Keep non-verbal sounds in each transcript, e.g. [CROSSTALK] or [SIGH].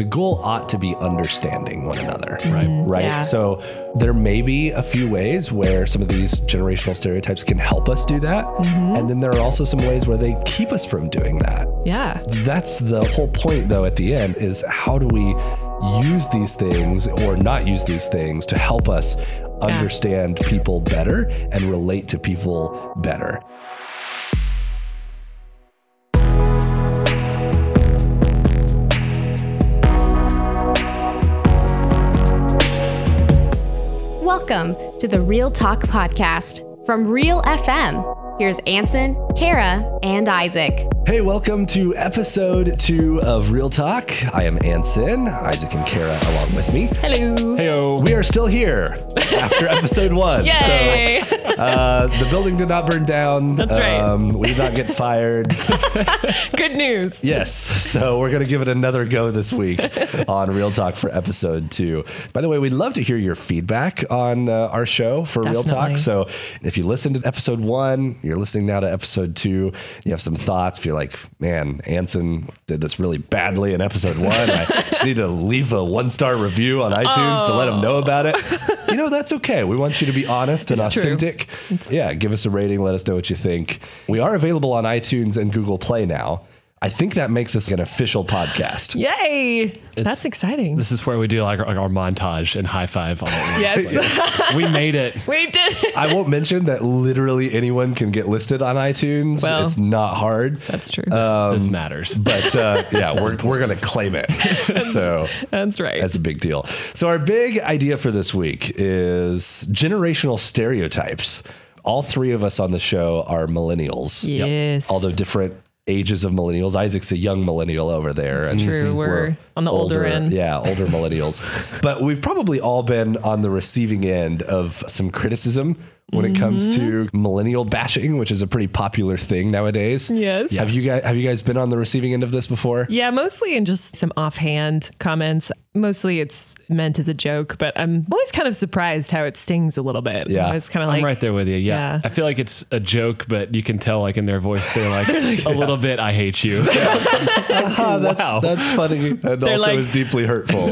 the goal ought to be understanding one another. Right. Mm-hmm. Right. Yeah. So there may be a few ways where some of these generational stereotypes can help us do that. Mm-hmm. And then there are also some ways where they keep us from doing that. Yeah. That's the whole point, though, at the end is how do we use these things or not use these things to help us understand people better and relate to people better? Welcome to the Real Talk Podcast from Real FM. Here's Ansen, Kara, and Isaac. Hey, welcome to episode two of Real Talk. I am Ansen, Isaac and Kara along with me. Hello. Heyo. We are still here after [LAUGHS] episode one. Yay. So uh, the building did not burn down. That's right. Um, we did not get fired. [LAUGHS] Good news. yes. So we're going to give it another go this week [LAUGHS] on Real Talk for episode two. By the way, we'd love to hear your feedback on uh, our show for Real Talk. So if you listened to episode one, you're listening now to episode two, you have some thoughts, if you're like, man, Ansen did this really badly in episode one, I just need to leave a one star review on iTunes to let them know about it. You know, that's okay. We want you to be honest and It's authentic. Yeah, give us a rating. Let us know what you think. We are available on iTunes and Google Play now. I think that makes us an official podcast. Yay. That's exciting. This is where we do like our, our montage and high five all at once. yes. We made it. [LAUGHS] we did it. I won't mention that literally anyone can get listed on iTunes. Well, it's not hard. That's true. this matters. [LAUGHS] But uh, yeah, we're, we're going to claim it. [LAUGHS] so That's right. that's a big deal. So, our big idea for this week is generational stereotypes. All three of us on the show are millennials. yes. Although different ages of millennials. Isaac's a young millennial over there. and true. We're on the older end. Yeah, older millennials. [LAUGHS] but we've probably all been on the receiving end of some criticism when it comes to Mm-hmm. millennial bashing, which is a pretty popular thing nowadays. Yes. Have you guys have you guys been on the receiving end of this before? Yeah, mostly in just some offhand comments. Mostly it's meant as a joke, but I'm always kind of surprised how it stings a little bit. Yeah. It's kind of like I'm right there with you. Yeah. Yeah. I feel like it's a joke, but you can tell like in their voice they're like [LAUGHS] a little bit I hate you. Ah, [LAUGHS] [LAUGHS] that's Wow. that's funny and also like- is deeply hurtful.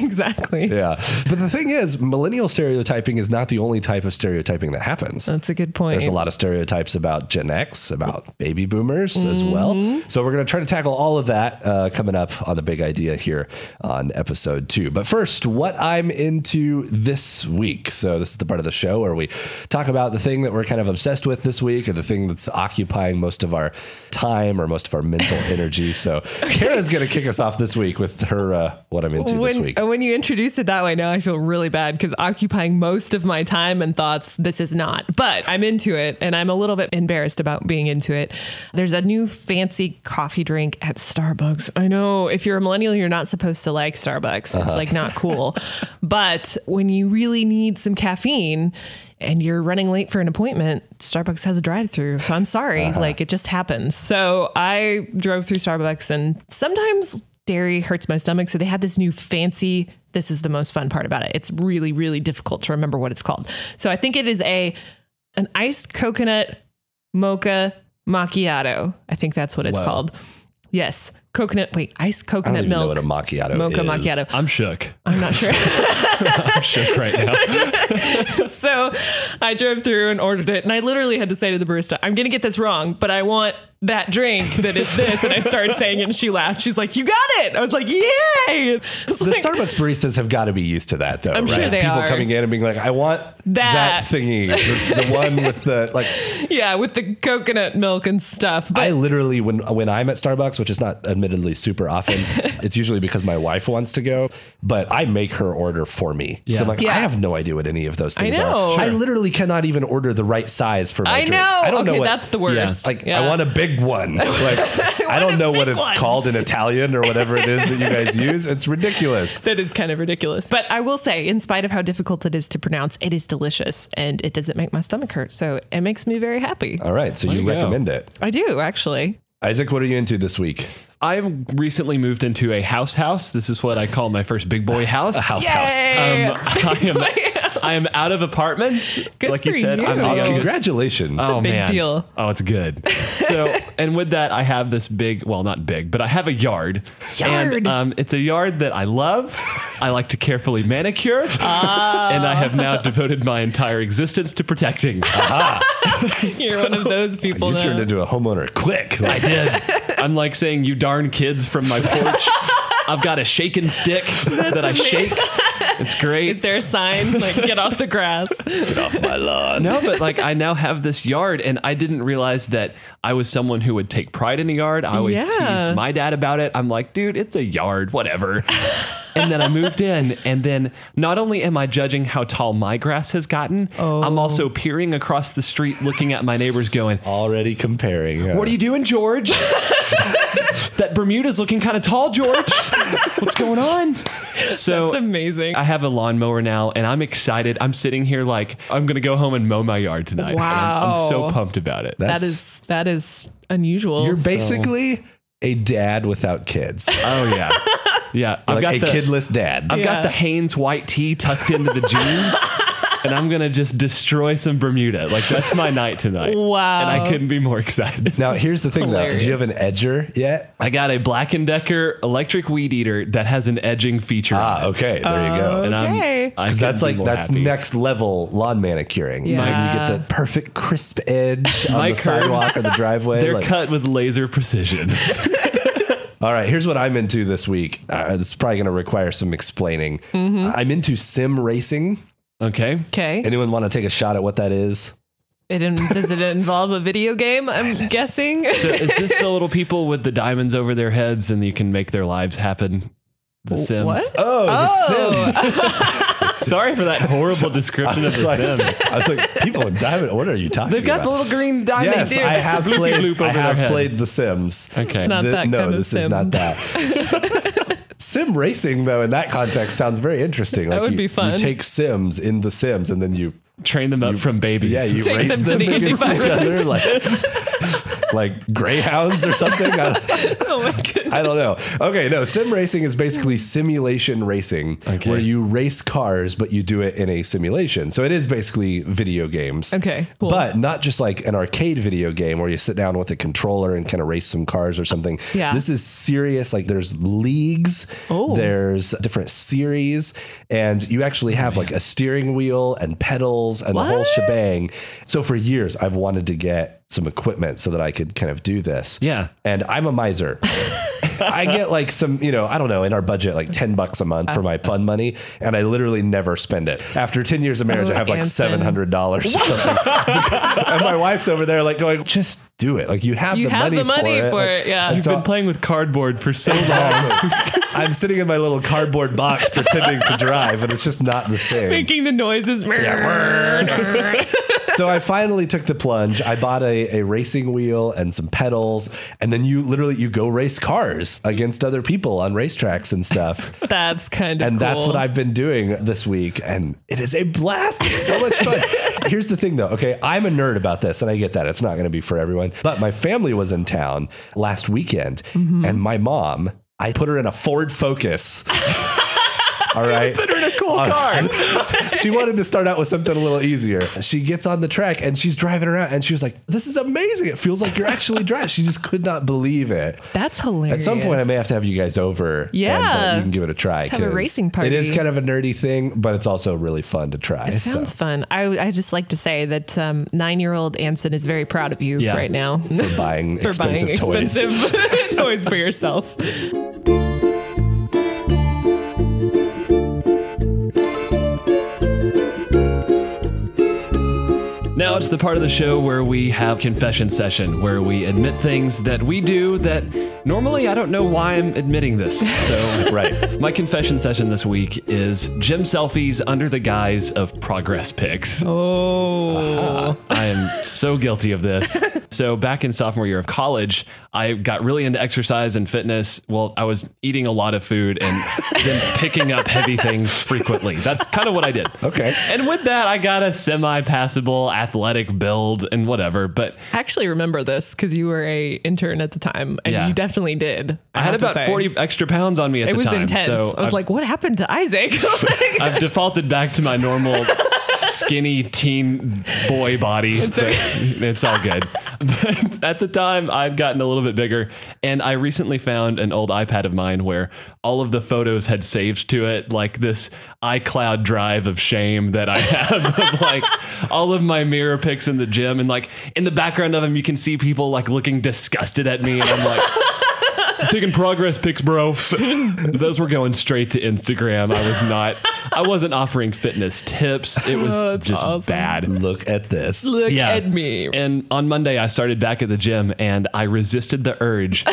[LAUGHS] exactly. yeah. But the thing is, millennial stereotyping is not the only type of stereotyping that happens. That's a good point. There's a lot of stereotypes about Gen X, about baby boomers as Mm-hmm. well. So we're going to try to tackle all of that uh, coming up on the big idea here on episode two. But first, what I'm into this week. So this is the part of the show where we talk about the thing that we're kind of obsessed with this week, or the thing that's occupying most of our time or most of our mental [LAUGHS] energy. So Kara's going to kick us off this week with her uh, what I'm into this week. uh, when you introduce it that way, now I feel really bad because occupying most of my time and thoughts, this is not. But I'm into it and I'm a little bit embarrassed about being into it. There's a new fancy coffee drink at Starbucks. I know if you're a millennial, you're not supposed to like Starbucks. It's like not cool. Uh-huh. [LAUGHS] but when you really need some caffeine, and you're running late for an appointment, Starbucks has a drive through. So I'm sorry. Uh-huh. Like it just happens. So I drove through Starbucks and sometimes dairy hurts my stomach. So they had this new fancy, this is the most fun part about it. It's really, really difficult to remember what it's called. So I think it is a an iced coconut mocha macchiato. I think that's what it's Whoa. called. Yes. Coconut, wait, iced I don't coconut even know milk. what a macchiato mocha is. macchiato. I'm shook. I'm not sure. [LAUGHS] I'm shook right now. [LAUGHS] so I drove through and ordered it, and I literally had to say to the barista, "I'm going to get this wrong, but I want that drink that is this." And I started saying it, and she laughed. She's like, "You got it!" I was like, "Yay!" It's The like- Starbucks baristas have got to be used to that, though. I'm right? sure they People are. coming in and being like, "I want that, That. thingy, the, the one with the like." [LAUGHS] yeah, with the coconut milk and stuff. But I literally, when when I'm at Starbucks, which is not admittedly super often, [LAUGHS] it's usually because my wife wants to go, but I make her order for me. So I'm like, Yeah. I have no idea what any of those things know. are. I literally cannot even order the right size for my I drink. know. I don't okay, know what. that's the worst. like Yeah. I want a big one. [LAUGHS] Like [LAUGHS] I, don't know what it's one. called in Italian or whatever it is that you guys [LAUGHS] use. It's ridiculous. that is kind of ridiculous. But I will say, in spite of how difficult it is to pronounce, it is delicious and it doesn't make my stomach hurt. So it makes me very happy. All right, so you you go. recommend it. I do, actually. Isaac, what are you into this week? I've recently moved into a house house. This is what I call my first big boy house. House house. Yay! Um, I am [LAUGHS] I am out of apartments. Good like you for said, you. I'm the Oh, youngest. Congratulations. Oh, big man. deal. Oh, it's good. So, [LAUGHS] and with that, I have this big, well, not big, but I have a yard. Yard. And um, it's a yard that I love. I like to carefully manicure. Ah. And I have now devoted my entire existence to protecting. [LAUGHS] You're one of those people you now. turned into a homeowner quick. I did. I'm like saying, you darn kids from my porch. I've got a shaking stick that I shake. It's great. Is there a sign like get off the grass? [LAUGHS] Get off my lawn. No, but like I now have this yard, and I didn't realize that I was someone who would take pride in a yard. I always Yeah. teased my dad about it. I'm like, dude, it's a yard, whatever. [LAUGHS] and then I moved in, and then not only am I judging how tall my grass has gotten, I'm oh. also peering across the street, looking at my neighbors, going, Already comparing. huh? "What are you doing, George? [LAUGHS] that Bermuda's looking kind of tall, George. What's going on?" So It's amazing. I have a lawnmower now, and I'm excited. I'm sitting here like I'm gonna go home and mow my yard tonight. And I'm, I'm so pumped about it. that that is, that is unusual. You're basically a dad without kids. oh yeah, yeah. I've like a got the kidless dad. I've got the Hanes white tee tucked into the jeans. [LAUGHS] And I'm gonna just destroy some Bermuda. Like that's my night tonight. Wow. And I couldn't be more excited. now here's the thing though. Do you have an edger yet? I got a Black and Decker electric weed eater that has an edging feature. on Ah, it. okay. There you go. And I'm, Okay. I Because that's like that's happy. next level lawn manicuring. Yeah. Like, you get the perfect crisp edge on the curves, sidewalk or the driveway. [LAUGHS] They're like- cut with laser precision. [LAUGHS] All right, here's what I'm into this week. Uh, this is probably going to require some explaining. Mm-hmm. I'm into sim racing. Okay. okay. Anyone want to take a shot at what that is? It in, does it [LAUGHS] involve a video game? I'm guessing. So is this the [LAUGHS] little people with the diamonds over their heads and you can make their lives happen? The Sims. What? Oh, Oh. the Sims. [LAUGHS] Sorry for that horrible [LAUGHS] description of the like- Sims. [LAUGHS] I was like, people in diamond. What are you talking about? They've got about? the little green diamond. yes, dude. I have Bloopy played. bloop I over their have played The Sims. Okay. Not The- that no, kind of this is sim. not that. [LAUGHS] sim racing, though, in that context, sounds very interesting. Like would you, be fun. You take Sims in The Sims, and then you, Train them up from babies. yeah, you Take race them to them the against each other, like like greyhounds or something. I don't, [LAUGHS] oh my goodness. I don't know. Okay, no, sim racing is basically simulation racing, Okay. where you race cars, but you do it in a simulation. So it is basically video games. Okay, cool. But not just like an arcade video game where you sit down with a controller and kind of race some cars or something. Yeah. This is serious. Like there's leagues, Oh. there's different series, and you actually have like a steering wheel and pedals and the whole shebang. So for years, I've wanted to get some equipment so that I could kind of do this. Yeah. And I'm a miser. [LAUGHS] I get like some, you know, I don't know, in our budget, like 10 bucks a month for my uh-huh. fun money. And I literally never spend it. After 10 years of marriage, Oh, I have like Ansen. $700 or something. [LAUGHS] and my wife's over there like going, just do it. Like you have You the have money, the money for it. for Like, yeah. You've so been playing with cardboard for so [LAUGHS] long. I'm sitting in my little cardboard box pretending to drive, and it's just not the same. Making the noises. So I finally took the plunge. I bought a, a racing wheel and some pedals, and then you literally you go race cars against other people on racetracks and stuff. [LAUGHS] That's kind of And that's what I've been doing this week, and it is a blast. It's so much fun. [LAUGHS] Here's the thing, though. Okay, I'm a nerd about this, and I get that it's not going to be for everyone. But my family was in town last weekend, Mm-hmm. and my mom, I put her in a Ford Focus. [LAUGHS] All right. Put her in a cool car. [LAUGHS] she wanted to start out with something a little easier. She gets on the track and she's driving around and she was like, This is amazing. It feels like you're actually driving. She just could not believe it. That's hilarious. At some point, I may have to have you guys over. And, uh, Yeah. you can give it a try. Let's have a racing party. It is kind of a nerdy thing, but it's also really fun to try. It sounds fun. I, I just like to say that um, nine year old Ansen is very proud of you Yeah. right now for buying [LAUGHS] for buying toys. expensive [LAUGHS] toys for yourself. Now it's the part of the show where we have confession session, where we admit things that we do that normally I don't know why I'm admitting this. So, [LAUGHS] Right. My confession session this week is gym selfies under the guise of progress pics. Oh, [LAUGHS] I am so guilty of this. [LAUGHS] So, back in sophomore year of college, I got really into exercise and fitness. Well, I was eating a lot of food and [LAUGHS] then picking up heavy things frequently. That's kind of what I did. Okay. And with that, I got a semi passable athletic build and whatever. But I actually remember this because you were a intern at the time, and Yeah. you definitely did. I had about 40 extra pounds on me at It the was intense. So I was I've- like, "What happened to Isaac?" [LAUGHS] I've defaulted back to my normal [LAUGHS] skinny teen boy body. It's, it's all good. But at the time, I'd gotten a little bit bigger, and I recently found an old iPad of mine where all of the photos had saved to it like this iCloud drive of shame that I [LAUGHS] have of like all of my mirror pics in the gym, and like in the background of them, you can see people like looking disgusted at me, and I'm like. I'm taking progress pics, bro. Those were going straight to Instagram. I was not. I wasn't offering fitness tips. It was Oh, just awesome. bad. Look at this. Look Yeah. at me. And on Monday, I started back at the gym and I resisted the urge,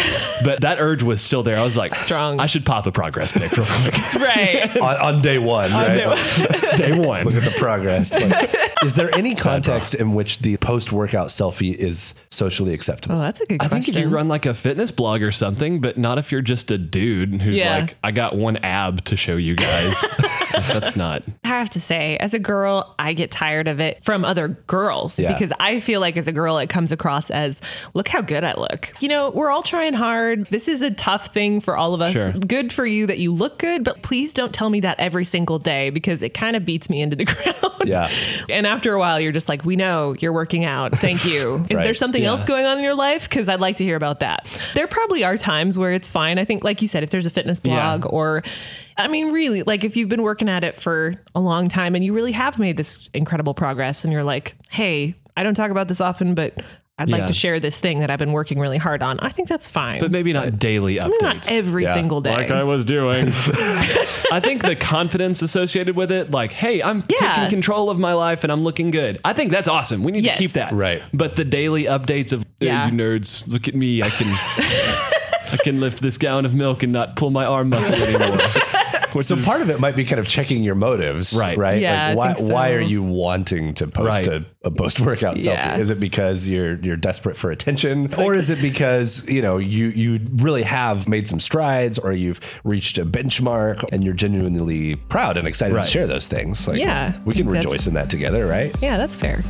but that urge was still there. I was like, Strong. I should pop a progress pic real [LAUGHS] quick. right. on, on day one, right? day one. Day [LAUGHS] one. Look at the progress. Like, [LAUGHS] is there any context in which the post-workout selfie is socially acceptable? Oh, that's a good question. I question. think if you run like a fitness blog or something, but not if you're just a dude who's Yeah. like, I got one ab to show you guys. [LAUGHS] That's not. I have to say, as a girl, I get tired of it from other girls Yeah. because I feel like as a girl, it comes across as, look how good I look. You know, we're all trying hard. This is a tough thing for all of us. Sure. Good for you that you look good, but please don't tell me that every single day because it kind of beats me into the [LAUGHS] ground. Yeah. And after a while, you're just like, we know you're working out. Thank you. [LAUGHS] Is there something Yeah. else going on in your life? Because I'd like to hear about that. There probably are times where it's fine. I think, like you said, if there's a fitness Yeah. blog or, I mean, really, like if you've been working at it for a long time and you really have made this incredible progress and you're like, hey, I don't talk about this often, but I'd like to share this thing that I've been working really hard on. I think that's fine. But maybe not daily updates. Maybe not every Yeah. single day. like I was doing. [LAUGHS] I think the confidence associated with it, like, hey, I'm Yeah. taking control of my life and I'm looking good. I think that's awesome. We need Yes. to keep that. Right. But the daily updates of "Hey, Yeah. you nerds, look at me. I can [LAUGHS] I can lift this gallon of milk and not pull my arm muscle anymore. [LAUGHS] Which So is- part of it might be kind of checking your motives, Right. Right? Yeah, like why so. why are you wanting to post Right. a, a post workout Yeah. selfie? Is it because you're you're desperate for attention, or is it because you know you you really have made some strides, or you've reached a benchmark, and you're genuinely proud and excited Right. to share those things? Like, Yeah, we can I think that's- rejoice in that together, right? yeah, that's fair.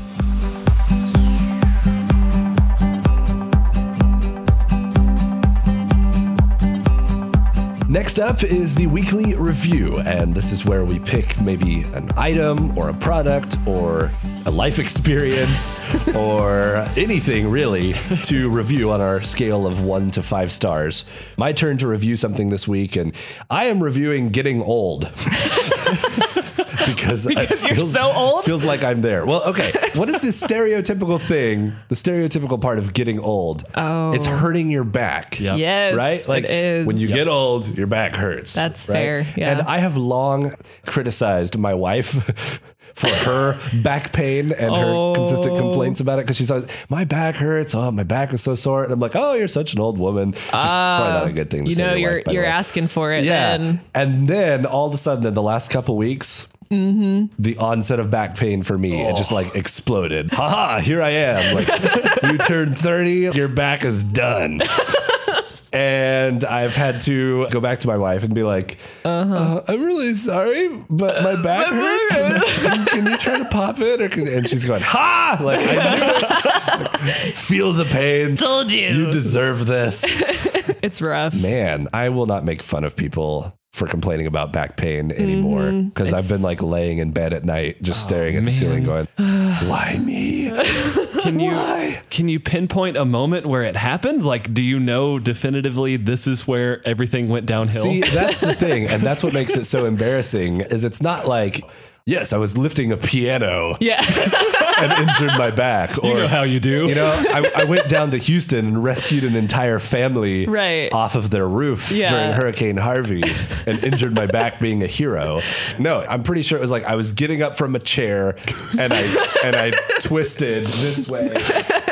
Next up is the weekly review, and this is where we pick maybe an item or a product or a life experience [LAUGHS] or anything really to review on our scale of one to five stars. My turn to review something this week, and I am reviewing Getting Old. [LAUGHS] because Because you're so old? Feels like I'm there. Well, okay. What is the stereotypical thing, the stereotypical part of getting old? Oh. It's hurting your back Yep. Yes, right? Like it is. when you get old, your back hurts. That's right? fair, yeah. And I have long criticized my wife for her back pain and her consistent Oh. complaints about it because she's always, my back hurts. Oh, my back is so sore. And I'm like, oh, you're such an old woman. Just probably not a good thing to you know, you're you're asking for it. Yeah. Then. And then all of a sudden, in the last couple weeks, Mm-hmm. the onset of back pain for me, it Oh. just like exploded. Haha, here I am. Like, [LAUGHS] you turned 30, your back is done. [LAUGHS] and I've had to go back to my wife and be like, Uh-huh. uh, I'm really sorry, but my back hurts. can, can you try to pop it? Or can, and she's going, ha! Like, I it. [LAUGHS] Feel the pain. Told you. You deserve this. [LAUGHS] It's rough. Man, I will not make fun of people for complaining about back pain anymore Mm-hmm. because I've been like laying in bed at night just staring at the ceiling going, why me? [LAUGHS] Can you Why? can you pinpoint a moment where it happened? Like, do you know definitively this is where everything went downhill? See, that's the [LAUGHS] thing. And that's what makes it so embarrassing is it's not like, yes, I was lifting a piano Yeah. [LAUGHS] and injured my back. Or you know how you do. You know, I, I went down to Houston and rescued an entire family Right. off of their roof Yeah. during Hurricane Harvey and injured my back being a hero. No, I'm pretty sure it was like I was getting up from a chair and I and I twisted this way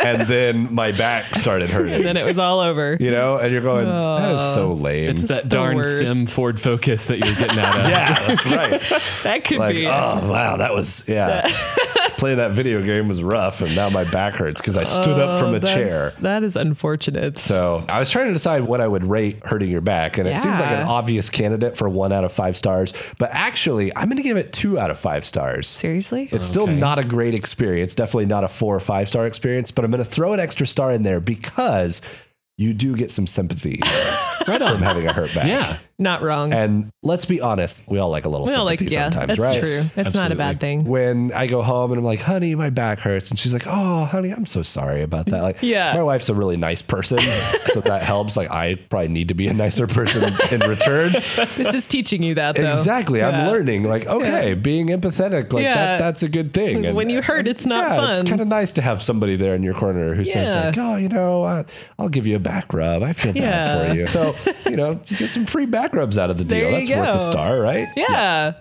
and then my back started hurting. and then it was all over. you know, and you're going, that is so oh. lame. it's that darn worst. sim Ford Focus that you're getting out of. [LAUGHS] yeah, that's right. That could Like, be. oh Oh, wow, that was yeah. [LAUGHS] playing that video game was rough, and now my back hurts because I stood up from Oh, a chair. that's- unfortunate. So I was trying to decide what I would rate hurting your back, and it seems like an obvious candidate for one out of five stars. But actually, I'm going to give it two out of five stars. Seriously? It's still not a great experience, definitely not a four or five star experience, but I'm going to throw an extra star in there because you do get some sympathy [LAUGHS] Right from on. having a hurt back. Yeah. Not wrong. And let's be honest, we all like a little we sympathy like, yeah, sometimes, that's right? true. That's not a bad thing. When I go home and I'm like, honey, my back hurts. And she's like, oh, honey, I'm so sorry about that. Like, Yeah. my wife's a really nice person. so that [LAUGHS] helps. Like, I probably need to be a nicer person in return. This is teaching you that, though. exactly. I'm learning, like, okay, being empathetic, like, Yeah. that, that's a good thing. When you hurt, it's not yeah, It's kind of nice to have somebody there in your corner who says, like, oh, you know, uh, I'll give you a back rub. I feel bad for you. [LAUGHS] So, you know, you get some free back rubs out of the deal. That's you worth a star, right? Yeah.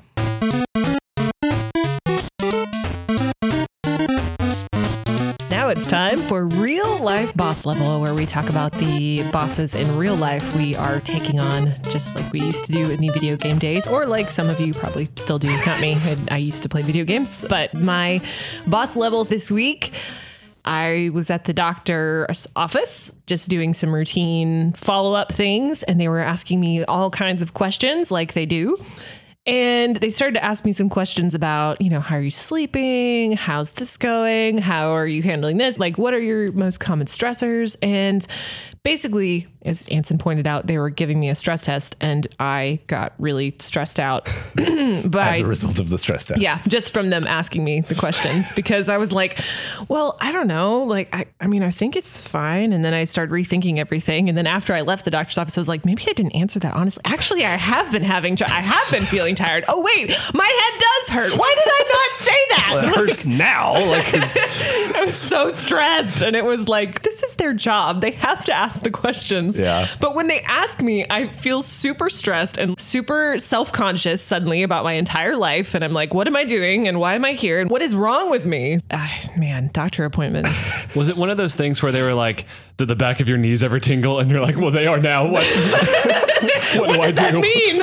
Now it's time for real life boss level, where we talk about the bosses in real life we are taking on, just like we used to do in the video game days, or like some of you probably still do. Not me. [LAUGHS] I used to play video games, but my boss level this week. I was at the doctor's office just doing some routine follow up things, and they were asking me all kinds of questions like they do. And they started to ask me some questions about, you know, how are you sleeping? How's this going? How are you handling this? Like, what are your most common stressors? And basically, as Ansen pointed out, they were giving me a stress test, and I got really stressed out. [CLEARS THROAT] but As a result of the stress test. yeah, just from them asking me the questions because I was like, well, I don't know. Like, I, I mean, I think it's fine. And then I started rethinking everything. And then after I left the doctor's office, I was like, maybe I didn't answer that honestly. Actually, I have been having, tr- I have been feeling tired. Oh, wait, my head does hurt. Why did I not say that? Well, it hurts now. [LAUGHS] Like, I was so stressed. And it was like, this is their job. They have to ask the questions. Yeah. But when they ask me, I feel super stressed and super self conscious suddenly about my entire life. And I'm like, what am I doing? And why am I here? And what is wrong with me? Ah, man, doctor appointments. [LAUGHS] Was it one of those things where they were like, did the back of your knees ever tingle? And you're like, well, they are now. What, [LAUGHS] [LAUGHS] what, do I Does that do? mean?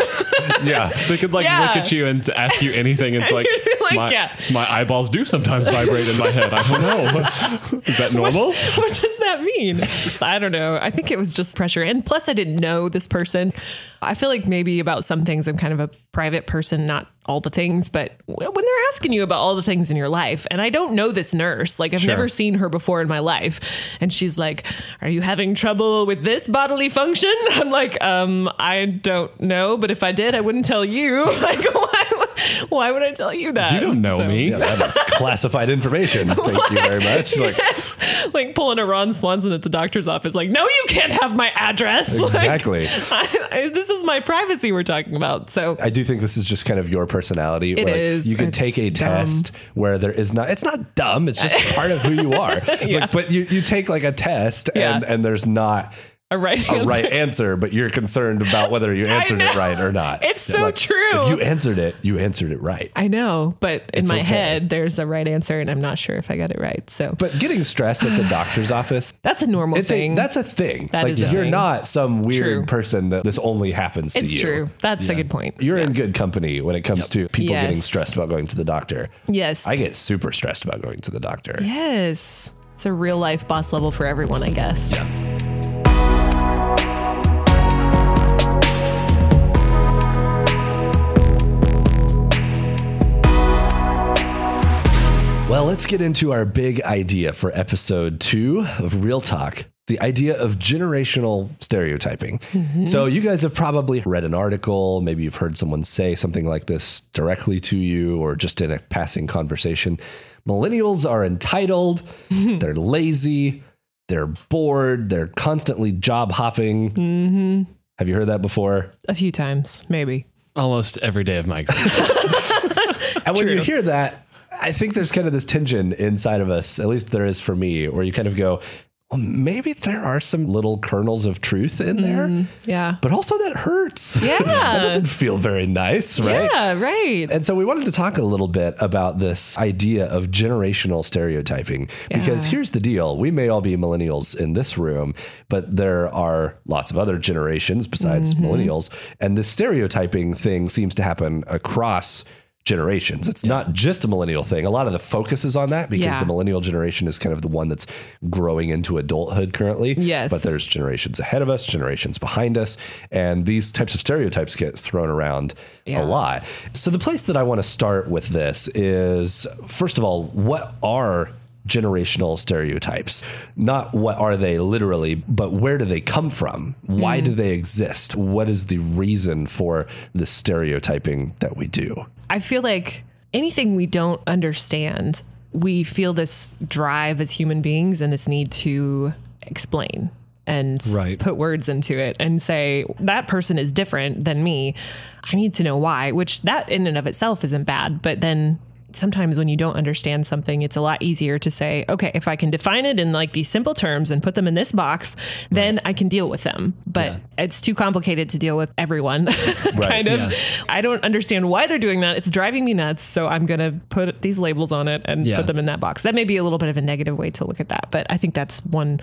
[LAUGHS] yeah. They could like Yeah. look at you and ask you anything. And it's [LAUGHS] like, Like, my, yeah. my eyeballs do sometimes vibrate in my head. I don't know. Is that normal? what does that mean? I don't know. I think it was just pressure. And plus, I didn't know this person. I feel like maybe about some things, I'm kind of a private person, not all the things, but when they're asking you about all the things in your life, and I don't know this nurse, like I've Sure. never seen her before in my life, and she's like, Are you having trouble with this bodily function? [LAUGHS] I'm like, um, I don't know, but if I did, I wouldn't tell you. [LAUGHS] Like, [LAUGHS] why, [LAUGHS] why would I tell you that? You don't know So- me. Yeah, that is [LAUGHS] classified information. Thank you very much. Like, yes, like pulling a Ron Swanson at the doctor's office. Like, no, you can't have my address. [LAUGHS] Like, Exactly. I, I- this is my privacy we're talking about. So I do think this is just kind of your personality. It where, like, is. You could It's take a dumb. test where there is not. It's not dumb. It's just part of who you are. Like, but you you take like a test and Yeah. and there's not a right a answer. right answer, but you're concerned about whether you [LAUGHS] answered it right or not. It's so true. If you answered it, you answered it right. I know, but in It's my okay. head, there's a right answer, and I'm not sure if I got it right. So But getting stressed at the doctor's [SIGHS] office. that's a normal It's thing. a that's a thing. That like is a you're thing. not some weird True. person that this only happens to it's you. It's true. That's a good point. You're in good company when it comes to people getting stressed about going to the doctor. yes. I get super stressed about going to the doctor. Yes. It's a real life boss level for everyone, I guess. Well, let's get into our big idea for episode two of Real Talk the idea of generational stereotyping. Mm-hmm. So, you guys have probably read an article, maybe you've heard someone say something like this directly to you or just in a passing conversation. Millennials are entitled, [LAUGHS] they're lazy, they're bored, they're constantly job hopping. Mm-hmm. Have you heard that before? A few times, maybe. Almost every day of my existence. [LAUGHS] And when you hear that, I think there's kind of this tension inside of us, at least there is for me, where you kind of go, well, maybe there are some little kernels of truth in there, Yeah. but also that hurts. [LAUGHS] Yeah. that doesn't feel very nice, right? Yeah, right. And so we wanted to talk a little bit about this idea of generational stereotyping because Yeah. here's the deal. We may all be millennials in this room, but there are lots of other generations besides Mm-hmm. millennials. And this stereotyping thing seems to happen across generations. It's not just a millennial thing. A lot of the focus is on that because Yeah. the millennial generation is kind of the one that's growing into adulthood currently. Yes. But there's generations ahead of us, generations behind us, and these types of stereotypes get thrown around Yeah. a lot. So the place that I want to start with this is first of all, what are generational stereotypes? Not what are they literally, but where do they come from? Why Mm. do they exist? What is the reason for the stereotyping that we do? I feel like anything we don't understand, we feel this drive as human beings and this need to explain and Right. put words into it and say that person is different than me. I need to know why, which that in and of itself isn't bad, but then sometimes when you don't understand something it's a lot easier to say okay if i can define it in like these simple terms and put them in this box then i can deal with them but Yeah. it's too complicated to deal with everyone [LAUGHS] kind of yeah. I don't understand why they're doing that. It's driving me nuts. So I'm going to put these labels on it and Yeah. put them in that box. That may be a little bit of a negative way to look at that, but I think that's one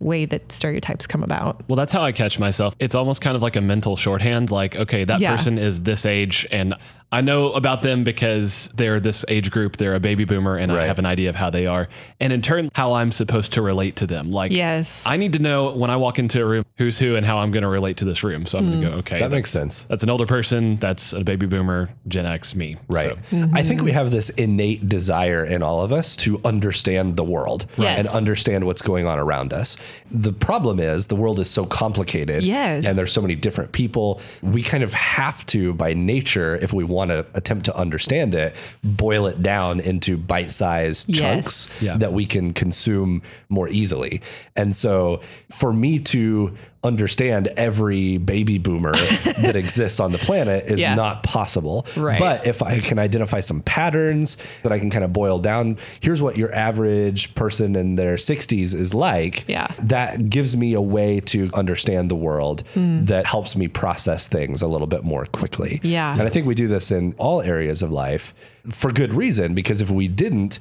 way that stereotypes come about. Well, that's how I catch myself. It's almost kind of like a mental shorthand. Like, okay, that Yeah. person is this age, and I know about them because they're this age group. They're a baby boomer, and I have an idea of how they are. And in turn, how I'm supposed to relate to them. Like, Yes. I need to know when I walk into a room who's who and how I'm going to relate to this room. So I'm going to hmm. go, okay, That makes sense. That's an older person. That's a baby boomer, Gen X, me. Right. So, I think we have this innate desire in all of us to understand the world Yes. and understand what's going on around us. The problem is the world is so complicated Yes. and there's so many different people. We kind of have to, by nature, if we want to attempt to understand it, boil it down into bite sized Yes. chunks Yeah. that we can consume more easily. And so for me to understand every baby boomer [LAUGHS] that exists on the planet is Yeah. not possible. Right. But if I can identify some patterns that I can kind of boil down, here's what your average person in their 60s is like. Yeah. That gives me a way to understand the world hmm. that helps me process things a little bit more quickly. Yeah. And I think we do this in all areas of life for good reason, because if we didn't,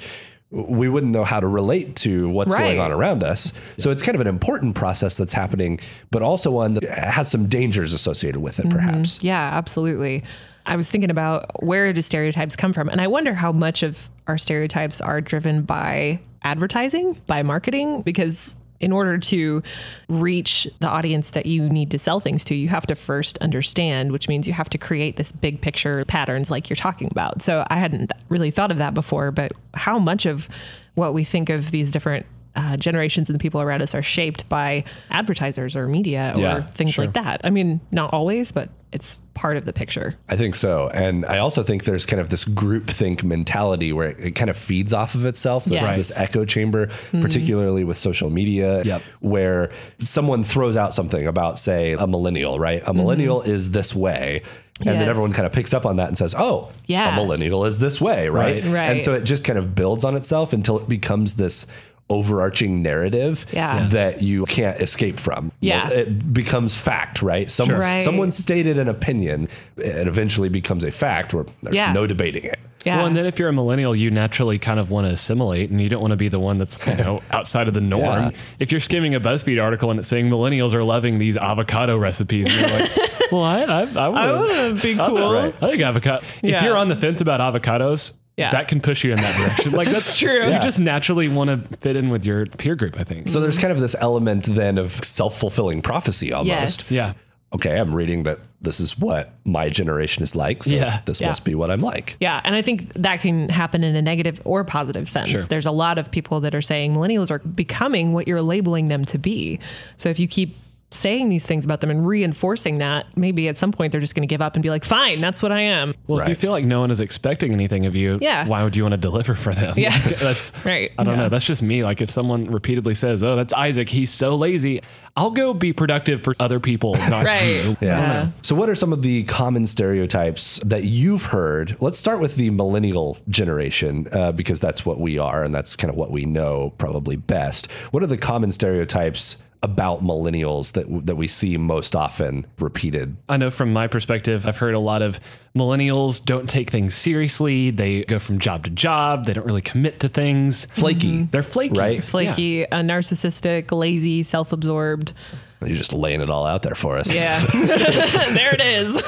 we wouldn't know how to relate to what's going on around us. So it's kind of an important process that's happening, but also one that has some dangers associated with it, mm-hmm. perhaps. Yeah, absolutely. I was thinking about where do stereotypes come from? And I wonder how much of our stereotypes are driven by advertising, by marketing, because in order to reach the audience that you need to sell things to, you have to first understand, which means you have to create this big picture patterns like you're talking about. So I hadn't really thought of that before, but how much of what we think of these different uh, generations and the people around us are shaped by advertisers or media or Yeah, things sure. like that. I mean, not always, but it's part of the picture. I think so. And I also think there's kind of this groupthink mentality where it, it kind of feeds off of itself. This, Yes. Mm-hmm. this echo chamber, particularly with social media, Yep. where someone throws out something about, say, a millennial, right? A millennial is this way. And then Mm-hmm. Everyone kind of picks up on that and says, oh, Yeah. a millennial is this way, right? Right. Right. And so it just kind of builds on itself until it becomes this overarching narrative Yeah. Yeah. that you can't escape from. Yeah. It becomes fact, right? Some, Right. Someone stated an opinion, it eventually becomes a fact where there's Yeah. no debating it. Yeah. Well, and then if you're a millennial, you naturally kind of want to assimilate, and you don't want to be the one that's you know [LAUGHS] outside of the norm. Yeah. If you're skimming a BuzzFeed article and it's saying millennials are loving these avocado recipes, and you're like, [LAUGHS] well, I I, I, I would. want to be cool. I think avocado. If you're on the fence about avocados, Yeah. that can push you in that direction. Like [LAUGHS] that's true. You Yeah. just naturally want to fit in with your peer group. I think. So there's kind of this element then of self fulfilling prophecy almost. Yes. yeah. Okay, I'm reading that this is what my generation is like. So Yeah. this Yeah. must be what I'm like. Yeah, and I think that can happen in a negative or positive sense. Sure. There's a lot of people that are saying millennials are becoming what you're labeling them to be. So if you keep saying these things about them and reinforcing that, maybe at some point they're just going to give up and be like, "Fine, that's what I am." Well, if you feel like no one is expecting anything of you, Yeah. why would you want to deliver for them? Yeah. That's [LAUGHS] Right. I don't Yeah. know. That's just me. Like if someone repeatedly says, "Oh, that's Isaac. He's so lazy," I'll go be productive for other people, not Right. you. Yeah. So, what are some of the common stereotypes that you've heard? Let's start with the millennial generation, uh, because that's what we are, and that's kind of what we know probably best. What are the common stereotypes about millennials that that we see most often repeated? I know from my perspective, I've heard a lot of millennials don't take things seriously. They go from job to job. They don't really commit to things. Flaky. Mm-hmm. They're flaky, Right. Flaky, uh, narcissistic, lazy, self-absorbed. You're just laying it all out there for us. Yeah. [LAUGHS] [LAUGHS] there it is.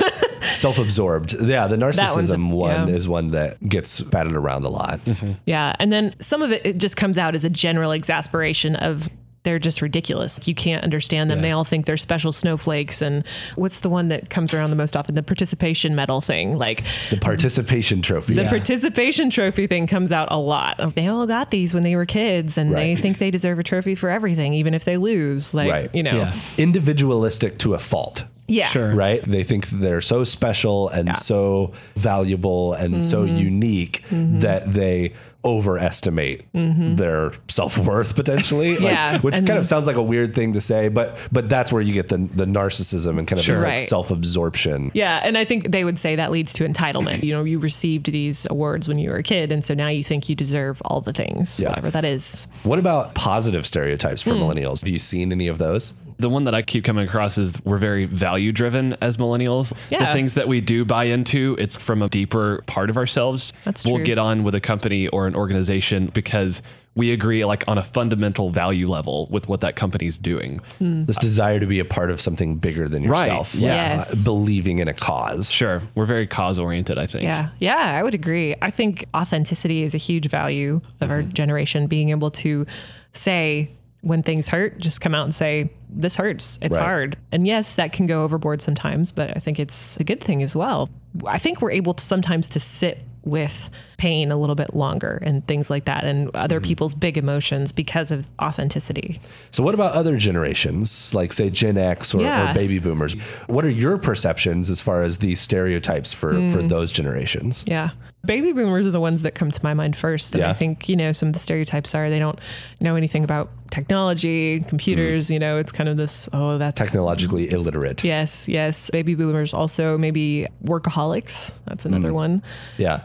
Self-absorbed. Yeah, the narcissism a- one yeah. is one that gets batted around a lot. Yeah. And then some of it, it just comes out as a general exasperation of they're just ridiculous. You can't understand them. They all think they're special snowflakes. And what's the one that comes around the most often? The participation medal thing. Like The participation trophy. the participation trophy thing comes out a lot. They all got these when they were kids and they think they deserve a trophy for everything, even if they lose. Like, Right. you know. Yeah. Individualistic to a fault. Yeah. Sure. right? They think they're so special and so valuable and so Mm-hmm. unique that they overestimate their self worth potentially. [LAUGHS] Like, Mm-hmm. Yeah, which and- kind of sounds like a weird thing to say, but but that's where you get the the narcissism and kind of this Sure. like Right. self absorption. Yeah, and I think they would say that leads to entitlement. You know, you received these awards when you were a kid, and so now you think you deserve all the things, Yeah. whatever that is. What about positive stereotypes for Hmm. millennials? Have you seen any of those? The one that I keep coming across is we're very value driven as millennials. Yeah. The things that we do buy into, it's from a deeper part of ourselves. That's We'll true. get on with a company or an organization because we agree like on a fundamental value level with what that company's doing. This desire to be a part of something bigger than Right. yourself. Yeah. Uh, believing in a cause. Sure. We're very cause oriented, I think. Yeah, yeah, I would agree. I think authenticity is a huge value of our generation. Being able to say when things hurt, just come out and say, "This hurts. It's Right. hard." And yes, that can go overboard sometimes, but I think it's a good thing as well. I think we're able to sometimes to sit with pain a little bit longer and things like that, and other people's big emotions because of authenticity. So, what about other generations, like say Gen X or, Yeah. or baby boomers? What are your perceptions as far as the stereotypes for, for Hmm. those generations? Yeah. Baby boomers are the ones that come to my mind first. And Yeah. I think, you know, some of the stereotypes are they don't know anything about technology, computers, you know, it's kind of this, oh, that's. Technologically illiterate. Yes, yes. Baby boomers also maybe workaholics. That's another Hmm. one Yeah.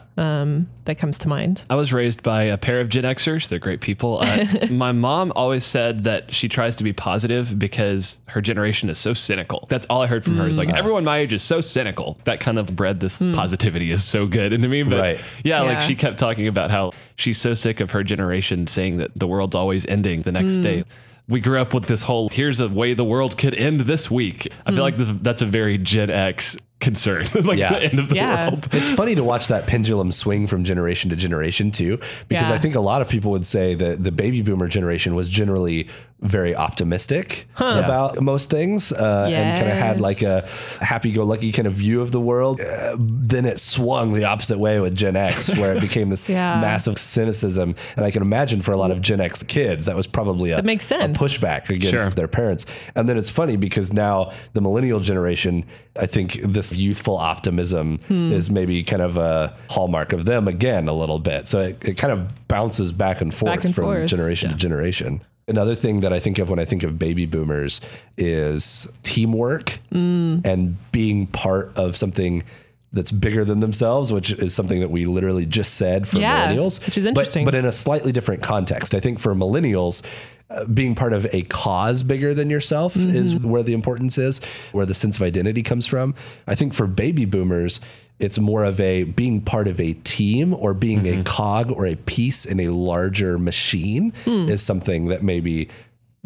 That comes to mind. I was raised by a pair of Gen Xers. They're great people. Uh, [LAUGHS] my mom always said that she tries to be positive because her generation is so cynical. That's all I heard from her. Is Mm. like everyone my age is so cynical. That kind of bred this positivity is so good into me. But Right. yeah, like she kept talking about how she's so sick of her generation saying that the world's always ending the next day. We grew up with this whole here's a way the world could end this week. I feel like this, that's a very Gen X concern, [LAUGHS] like Yeah. the end of the Yeah. world. [LAUGHS] It's funny to watch that pendulum swing from generation to generation too, because Yeah. I think a lot of people would say that the baby boomer generation was generally very optimistic about most things uh, and kind of had like a happy-go-lucky kind of view of the world. Uh, then it swung the opposite way with Gen X, where it became this [LAUGHS] Yeah. massive cynicism. And I can imagine for a lot of Gen X kids, that was probably a, That makes a sense. pushback against Sure. their parents. And then it's funny because now the millennial generation, I think this youthful optimism Hmm. is maybe kind of a hallmark of them again a little bit. So it, it kind of bounces back and forth Back and from forth. generation to generation. Another thing that I think of when I think of baby boomers is teamwork Hmm. and being part of something that's bigger than themselves, which is something that we literally just said for Yeah, millennials. which is interesting. but in a slightly different context. I think for millennials, uh, being part of a cause bigger than yourself is Mm-hmm. where the importance is, where the sense of identity comes from. I think for baby boomers, it's more of a being part of a team or being Mm-hmm. a cog or a piece in a larger machine Hmm. is something that maybe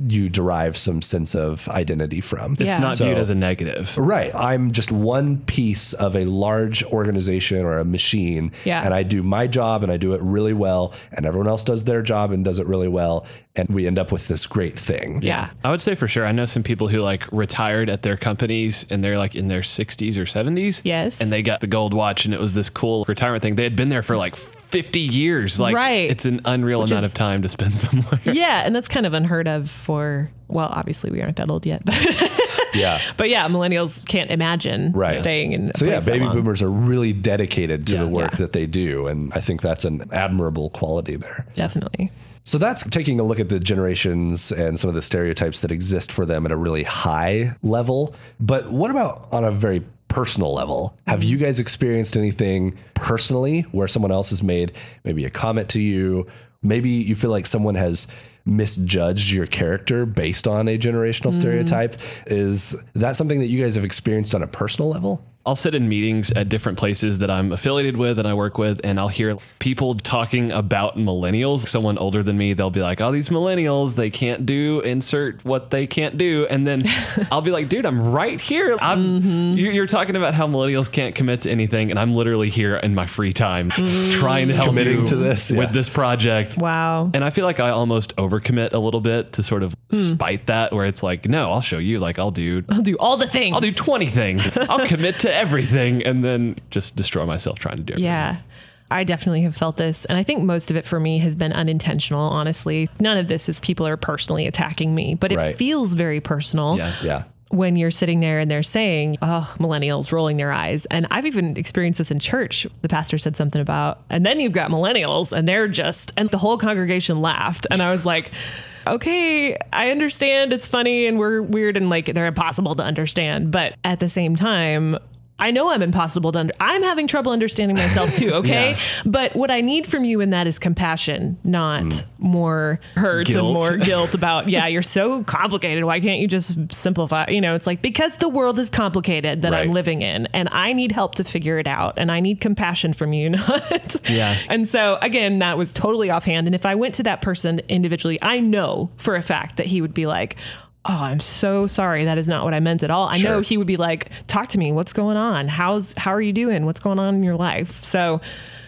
you derive some sense of identity from. It's Yeah. not So- viewed as a negative. Right. I'm just one piece of a large organization or a machine. Yeah. And I do my job and I do it really well. And everyone else does their job and does it really well. And we end up with this great thing. Yeah. I would say for sure. I know some people who like retired at their companies and they're like in their 60s or 70s. Yes. And they got the gold watch and it was this cool retirement thing. They had been there for like 50 years. Like Right. it's an unreal Which amount is- of time to spend [LAUGHS] somewhere. Yeah, and that's kind of unheard of for well, obviously we aren't that old yet, [LAUGHS] but Yeah. but yeah, millennials can't imagine Right. staying in. a So yeah, place that baby long. boomers are really dedicated to Yeah. the work Yeah. that they do. And I think that's an admirable quality there. definitely. So that's taking a look at the generations and some of the stereotypes that exist for them at a really high level. But what about on a very personal level? Have you guys experienced anything personally where someone else has made maybe a comment to you? Maybe you feel like someone has misjudged your character based on a generational mm. stereotype. Is that something that you guys have experienced on a personal level? I'll sit in meetings at different places that I'm affiliated with and I work with, and I'll hear people talking about millennials. Someone older than me, they'll be like, "Oh, these millennials, they can't do insert what they can't do," and then [LAUGHS] I'll be like, "Dude, I'm right here. I'm mm-hmm. you're, you're talking about how millennials can't commit to anything, and I'm literally here in my free time mm. trying to help Committing you to this, yeah. with this project." Wow. And I feel like I almost overcommit a little bit to sort of hmm. spite that, where it's like, no, I'll show you. Like, I'll do, I'll do all the things. I'll do 20 things. I'll commit to everything and then just destroy myself trying to do it. Yeah. I definitely have felt this. And I think most of it for me has been unintentional, honestly. None of this is people are personally attacking me, but it Right. feels very personal. Yeah. Yeah. when you're sitting there and they're saying, oh, millennials rolling their eyes. And I've even experienced this in church. The pastor said something about, and then you've got millennials and they're just, and the whole congregation laughed. And I was like, okay, I understand it's funny and we're weird and like they're impossible to understand. But at the same time, I know I'm impossible to under. I'm having trouble understanding myself too. [LAUGHS] Okay, but what I need from you in that is compassion, not mm. more hurt Guilt. and more [LAUGHS] guilt about. Yeah, you're so complicated. Why can't you just simplify? You know, it's like because the world is complicated that I'm living in, and I need help to figure it out, and I need compassion from you, [LAUGHS] not. Yeah. And so again, that was totally offhand. And if I went to that person individually, I know for a fact that he would be like. Oh, I'm so sorry. That is not what I meant at all. I know he would be like, "Talk to me. What's going on? How's how are you doing? What's going on in your life?" So,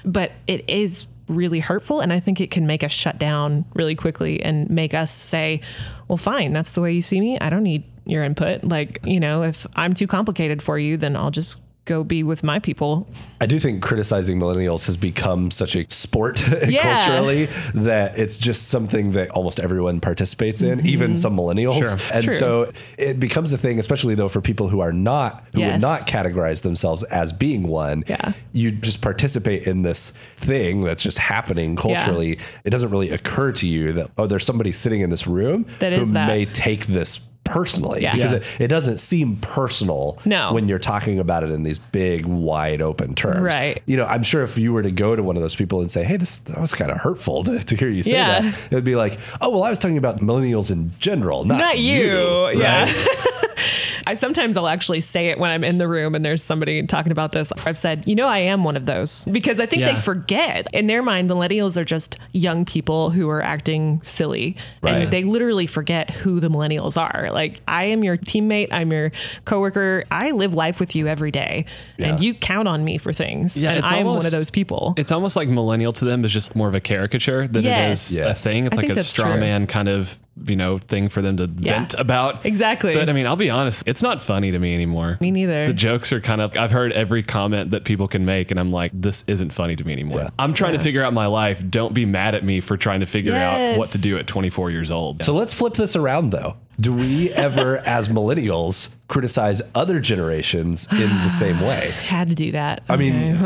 but it is really hurtful and I think it can make us shut down really quickly and make us say, "Well, fine. That's the way you see me. I don't need your input." Like, you know, if I'm too complicated for you, then I'll just go be with my people. I do think criticizing millennials has become such a sport [LAUGHS] Yeah. culturally that it's just something that almost everyone participates in, even mm-hmm. some millennials. Sure. And True. so it becomes a thing, especially though for people who are not, who would not categorize themselves as being one. Yeah. You just participate in this thing that's just happening culturally. It doesn't really occur to you that, oh, there's somebody sitting in this room That who is that. may take this personally Yeah. because Yeah. it, it doesn't seem personal No. when you're talking about it in these big wide open terms Right. you know, I'm sure if you were to go to one of those people and say, "Hey, this that was kind of hurtful to, to hear you say Yeah. that," it'd be like, "Oh, well, I was talking about millennials in general, not, Not you. Yeah. right? [LAUGHS] I sometimes I'll actually say it when I'm in the room and there's somebody talking about this. I've said, you know, I am one of those because I think Yeah. they forget. In their mind, millennials are just young people who are acting silly. Right. And they literally forget who the millennials are. Like, I am your teammate, I'm your coworker. I live life with you every day. And you count on me for things. Yeah, and I am one of those people. It's almost like millennial to them is just more of a caricature than Yes. it is Yes. a thing. It's I like a straw true. man kind of, you know, thing for them to Yeah. vent about. Exactly. But I mean, I'll be honest, it's not funny to me anymore. Me neither. The jokes are kind of, I've heard every comment that people can make, and I'm like, this isn't funny to me anymore. Yeah. I'm trying to figure out my life. Don't be mad at me for trying to figure out what to do at 24 years old. So let's flip this around, though. Do we ever, [LAUGHS] as millennials, criticize other generations in the same way? Had to do that. I mean, [LAUGHS]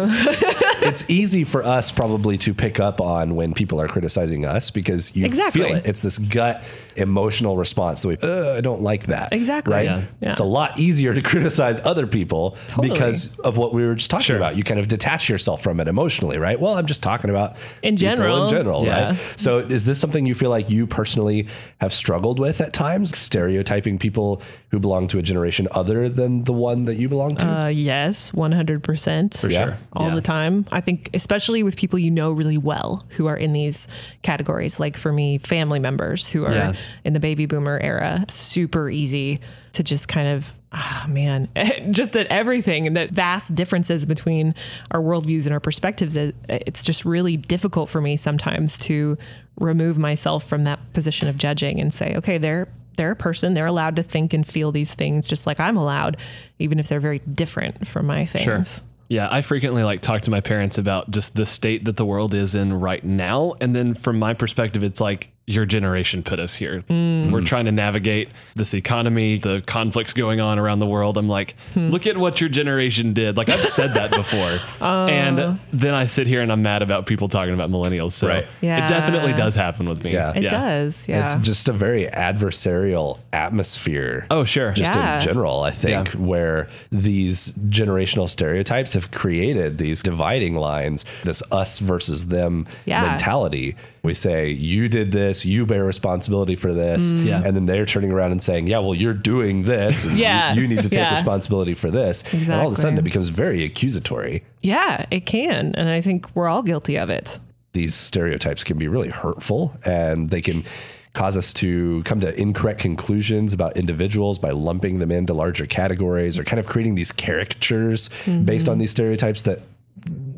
it's easy for us probably to pick up on when people are criticizing us because you Exactly. feel it. It's this gut emotional response that we, uh, I don't like that. Exactly. Right? Yeah. Yeah. It's a lot easier to criticize other people Totally. because of what we were just talking Sure. about. You kind of detach yourself from it emotionally, right? Well, I'm just talking about In general. in general, Yeah. right? So is this something you feel like you personally have struggled with at times, stereotyping people who belong to a generation other than the one that you belong to? Uh, yes, 100%. For sure. All Yeah. the time. I think, especially with people you know really well who are in these categories, like for me, family members who are Yeah. in the baby boomer era, super easy to just kind of, ah, man, [LAUGHS] just at everything and the vast differences between our worldviews and our perspectives. It's just really difficult for me sometimes to remove myself from that position of judging and say, okay, they're they're a person. They're allowed to think and feel these things just like I'm allowed, even if they're very different from my things. Yeah, I frequently like talk to my parents about just the state that the world is in right now. And then from my perspective, it's like your generation put us here. Mm. We're trying to navigate this economy, the conflicts going on around the world. I'm like, Hmm. look at what your generation did. Like I've said that before. [LAUGHS] Uh. and then I sit here and I'm mad about people talking about millennials. So Right. Yeah. it definitely does happen with me. Yeah. It does. Yeah. It's just a very adversarial atmosphere. Oh, sure. Just Yeah. in general, I think, Yeah. where these generational stereotypes have created these dividing lines, this us versus them Yeah. mentality, We say, you did this, you bear responsibility for this. Mm. Yeah. And then they're turning around and saying, yeah, well, you're doing this. And Yeah. You, you need to take Yeah. responsibility for this. And all of a sudden it becomes very accusatory. Yeah, it can. And I think we're all guilty of it. These stereotypes can be really hurtful and they can cause us to come to incorrect conclusions about individuals by lumping them into larger categories or kind of creating these caricatures based mm-hmm. on these stereotypes that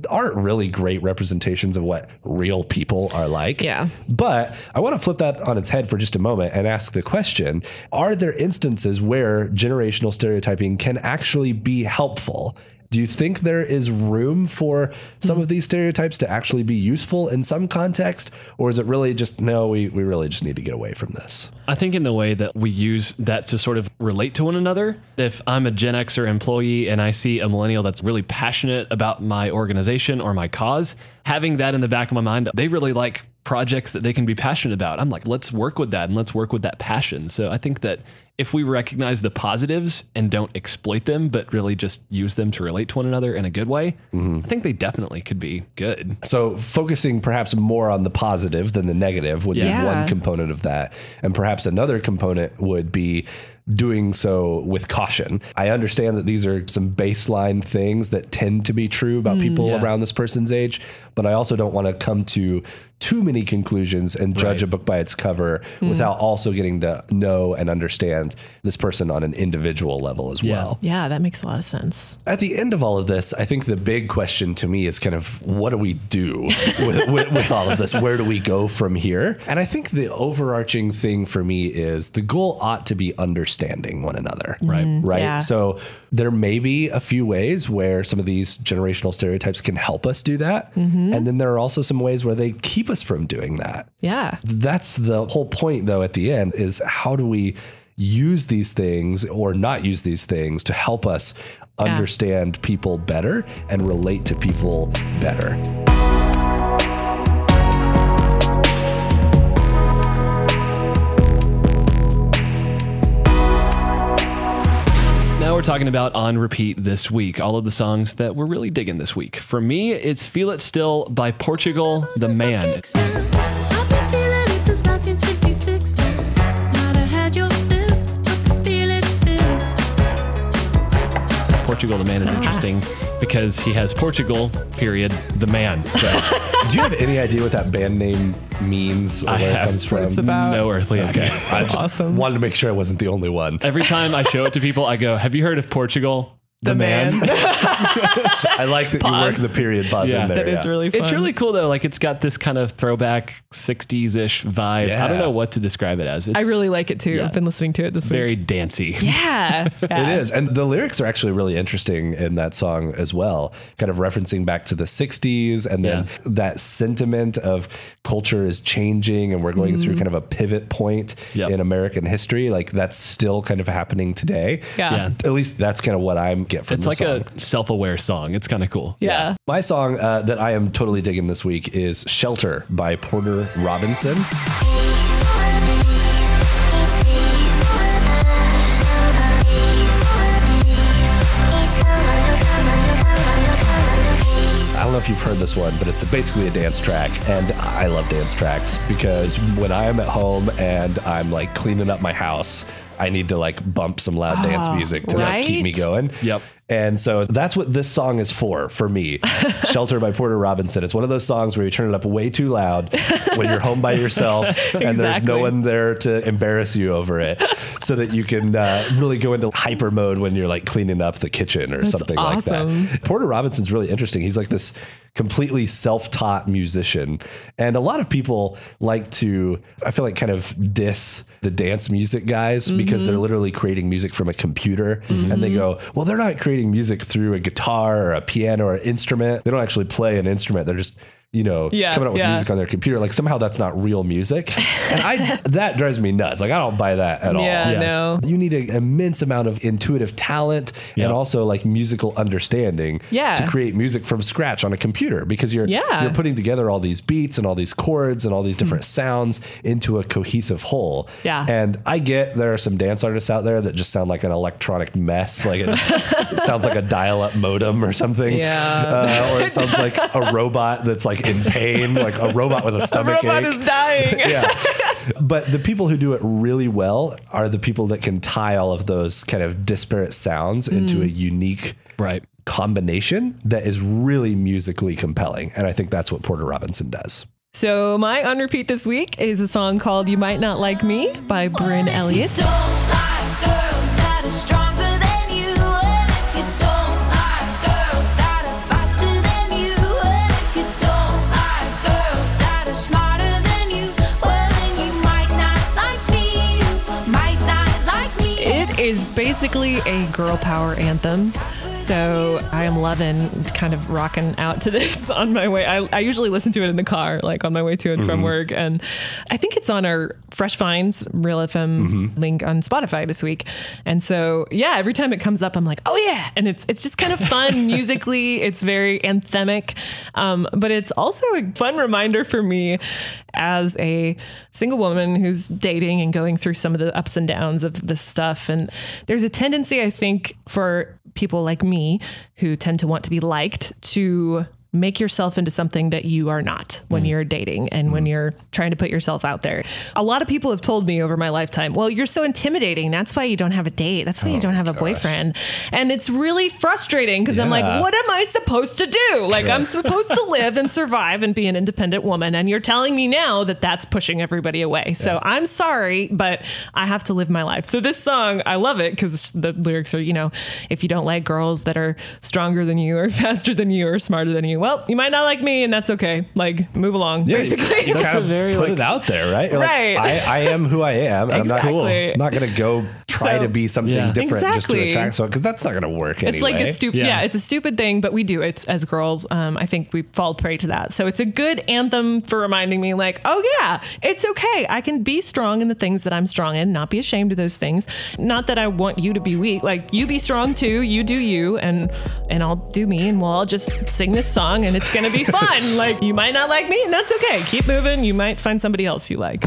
aren't really great representations of what real people are like. Yeah. But I want to flip that on its head for just a moment and ask the question Are there instances where generational stereotyping can actually be helpful? Do you think there is room for some of these stereotypes to actually be useful in some context? Or is it really just, no, we, we really just need to get away from this? I think in the way that we use that to sort of relate to one another. If I'm a Gen Xer employee and I see a millennial that's really passionate about my organization or my cause, having that in the back of my mind, they really like projects that they can be passionate about. I'm like, let's work with that and let's work with that passion. So I think that if we recognize the positives and don't exploit them, but really just use them to relate to one another in a good way, mm-hmm. I think they definitely could be good. So focusing perhaps more on the positive than the negative would Yeah. be one component of that. And perhaps another component would be doing so with caution. I understand that these are some baseline things that tend to be true about mm. people Yeah. around this person's age, but I also don't want to come to too many conclusions and judge Right. a book by its cover hmm. without also getting to know and understand this person on an individual level as Yeah. well. Yeah, that makes a lot of sense. At the end of all of this, I think the big question to me is kind of what do we do [LAUGHS] with, with, with all of this? Where do we go from here? And I think the overarching thing for me is the goal ought to be understanding one another. Right. Mm-hmm. Right. Yeah. So there may be a few ways where some of these generational stereotypes can help us do that. Mm-hmm. And then there are also some ways where they keep us from doing that. Yeah. that's the whole point though at the end is how do we use these things or not use these things to help us understand people better and relate to people better we're talking about on repeat this week, all of the songs that we're really digging this week. For me, it's Feel It Still by Portugal, The Man. I've been feeling it since 1966. Might have had your fill, but feel it still. Portugal, The Man is interesting because he has Portugal, period, The Man. So [LAUGHS] do you have any idea what that band name means or I where it have. comes from It's about no earthly idea. I just awesome. wanted to make sure I wasn't the only one Every time I show it to people, I go, Have you heard of Portugal? The man. [LAUGHS] I like that you work the period pause Yeah. in there That is yeah. really fun. It's really cool though. Like it's got this kind of throwback 60s ish vibe. Yeah. I don't know what to describe it as. It's I really like it too. Yeah. I've been listening to it this very week. dancey. [LAUGHS] Yeah. It is. And the lyrics are actually really interesting in that song as well, kind of referencing back to the 60s and then that sentiment of culture is changing and we're going through mm-hmm. kind of a pivot point Yep. in American history. Like that's still kind of happening today. Yeah. Yeah. At least that's kind of what I'm get from It's the like song. a self aware song. It's kind of cool. Yeah. My song uh, that I am totally digging this week is Shelter by Porter Robinson. I don't know if you've heard this one, but it's basically a dance track. And I love dance tracks because when I'm at home and I'm like cleaning up my house, I need to like bump some loud dance Oh, music to like keep me right? going. Yep. And so that's what this song is for, for me. [LAUGHS] Shelter by Porter Robinson. It's one of those songs where you turn it up way too loud when you're home by yourself [LAUGHS] and there's no one there to embarrass you over it so that you can uh, really go into hyper mode when you're like cleaning up the kitchen or something awesome. like that. Porter Robinson's really interesting. He's like this completely self-taught musician. And a lot of people like to, I feel like kind of diss the dance music guys because they're literally creating music from a computer and they go, well, they're not creating music through a guitar or a piano or an instrument. They don't actually play an instrument. They're just you know, Yeah, coming up with yeah. music on their computer. Like somehow that's not real music. [LAUGHS] And I that drives me nuts. Like I don't buy that at all. Yeah, Yeah. no. You need an immense amount of intuitive talent Yeah. and also like musical understanding Yeah. to create music from scratch on a computer because you're Yeah. you're putting together all these beats and all these chords and all these different sounds into a cohesive whole. Yeah. And I get there are some dance artists out there that just sound like an electronic mess. Like it, just, it [LAUGHS] sounds like a dial-up modem or something. Yeah. Uh, or it sounds like a [LAUGHS] robot that's like like in pain, like a robot with a The stomach robot ache. is dying. [LAUGHS] yeah. But the people who do it really well are the people that can tie all of those kind of disparate sounds into a mm. unique Right. combination that is really musically compelling. And I think that's what Porter Robinson does. So my on repeat this week is a song called "You Might Not Like Me" by Bryn Elliott. Basically a girl power anthem. So I am loving kind of rocking out to this [LAUGHS] on my way. I, I usually listen to it in the car, like on my way to and from mm-hmm. work. And I think it's on our Fresh Finds Real FM link on Spotify this week. And so yeah, every time it comes up, I'm like, oh yeah. And it's it's just kind of fun [LAUGHS] musically. It's very anthemic. Um, but it's also a fun reminder for me as a single woman who's dating and going through some of the ups and downs of this stuff. And there's a tendency, I think, for people like me who tend to want to be liked to make yourself into something that you are not when mm. you're dating and when mm. you're trying to put yourself out there. A lot of people have told me over my lifetime, well, you're so intimidating. That's why you don't have a date. That's why you oh don't have a boyfriend. And it's really frustrating because I'm like, what am I supposed to do? Like, I'm supposed to [LAUGHS] live and survive and be an independent woman. And you're telling me now that that's pushing everybody away. So I'm sorry, but I have to live my life. So this song, I love it because the lyrics are, you know, if you don't like girls that are stronger than you or [LAUGHS] faster than you or smarter than you, well, you might not like me and that's okay. Like, move along, basically. you That's kind a of very, put like- it out there, right? You're like, Right. I, I am who I am. And I'm Exactly. not, not going to go try So- to be something Yeah. different just to attract someone because that's not going to work It's anyway. like a stupid, yeah. Yeah. it's a stupid thing, but we do it as girls. Um, I think we fall prey to that. So it's a good anthem for reminding me, like, oh yeah, it's okay. I can be strong in the things that I'm strong in, not be ashamed of those things. Not that I want you to be weak. Like you be strong too. You do you, and and I'll do me, and we'll all just sing this song, and it's gonna be [LAUGHS] fun. like you might not like me, and that's okay. Keep moving. You might find somebody else you like.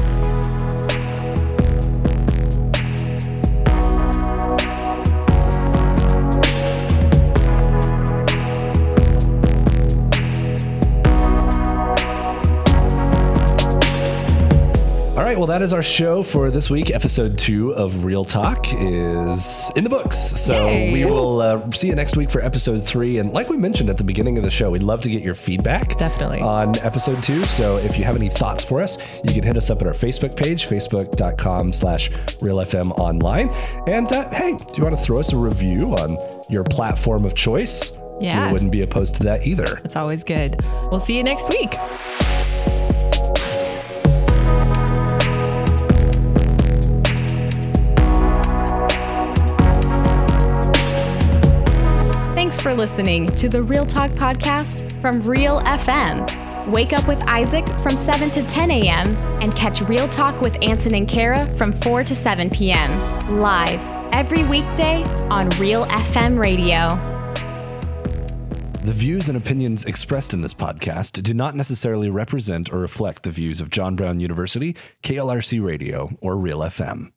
Well, that is our show for this week. Episode two of Real Talk is in the books. So Yay. we will uh, see you next week for episode three. And like we mentioned at the beginning of the show, we'd love to get your feedback. Definitely. On episode two. So if you have any thoughts for us, you can hit us up at our Facebook page, facebook.com slash realfm online. And uh, hey, do you want to throw us a review on your platform of choice? Yeah. We wouldn't be opposed to that either. It's always good. We'll see you next week. For listening to the Real Talk podcast from Real FM. Wake up with Isaac from 7 to 10 a.m. and catch Real Talk with Ansen and Kara from 4 to 7 p.m. live every weekday on Real FM radio. The views and opinions expressed in this podcast do not necessarily represent or reflect the views of John Brown University, KLRC Radio, or Real FM.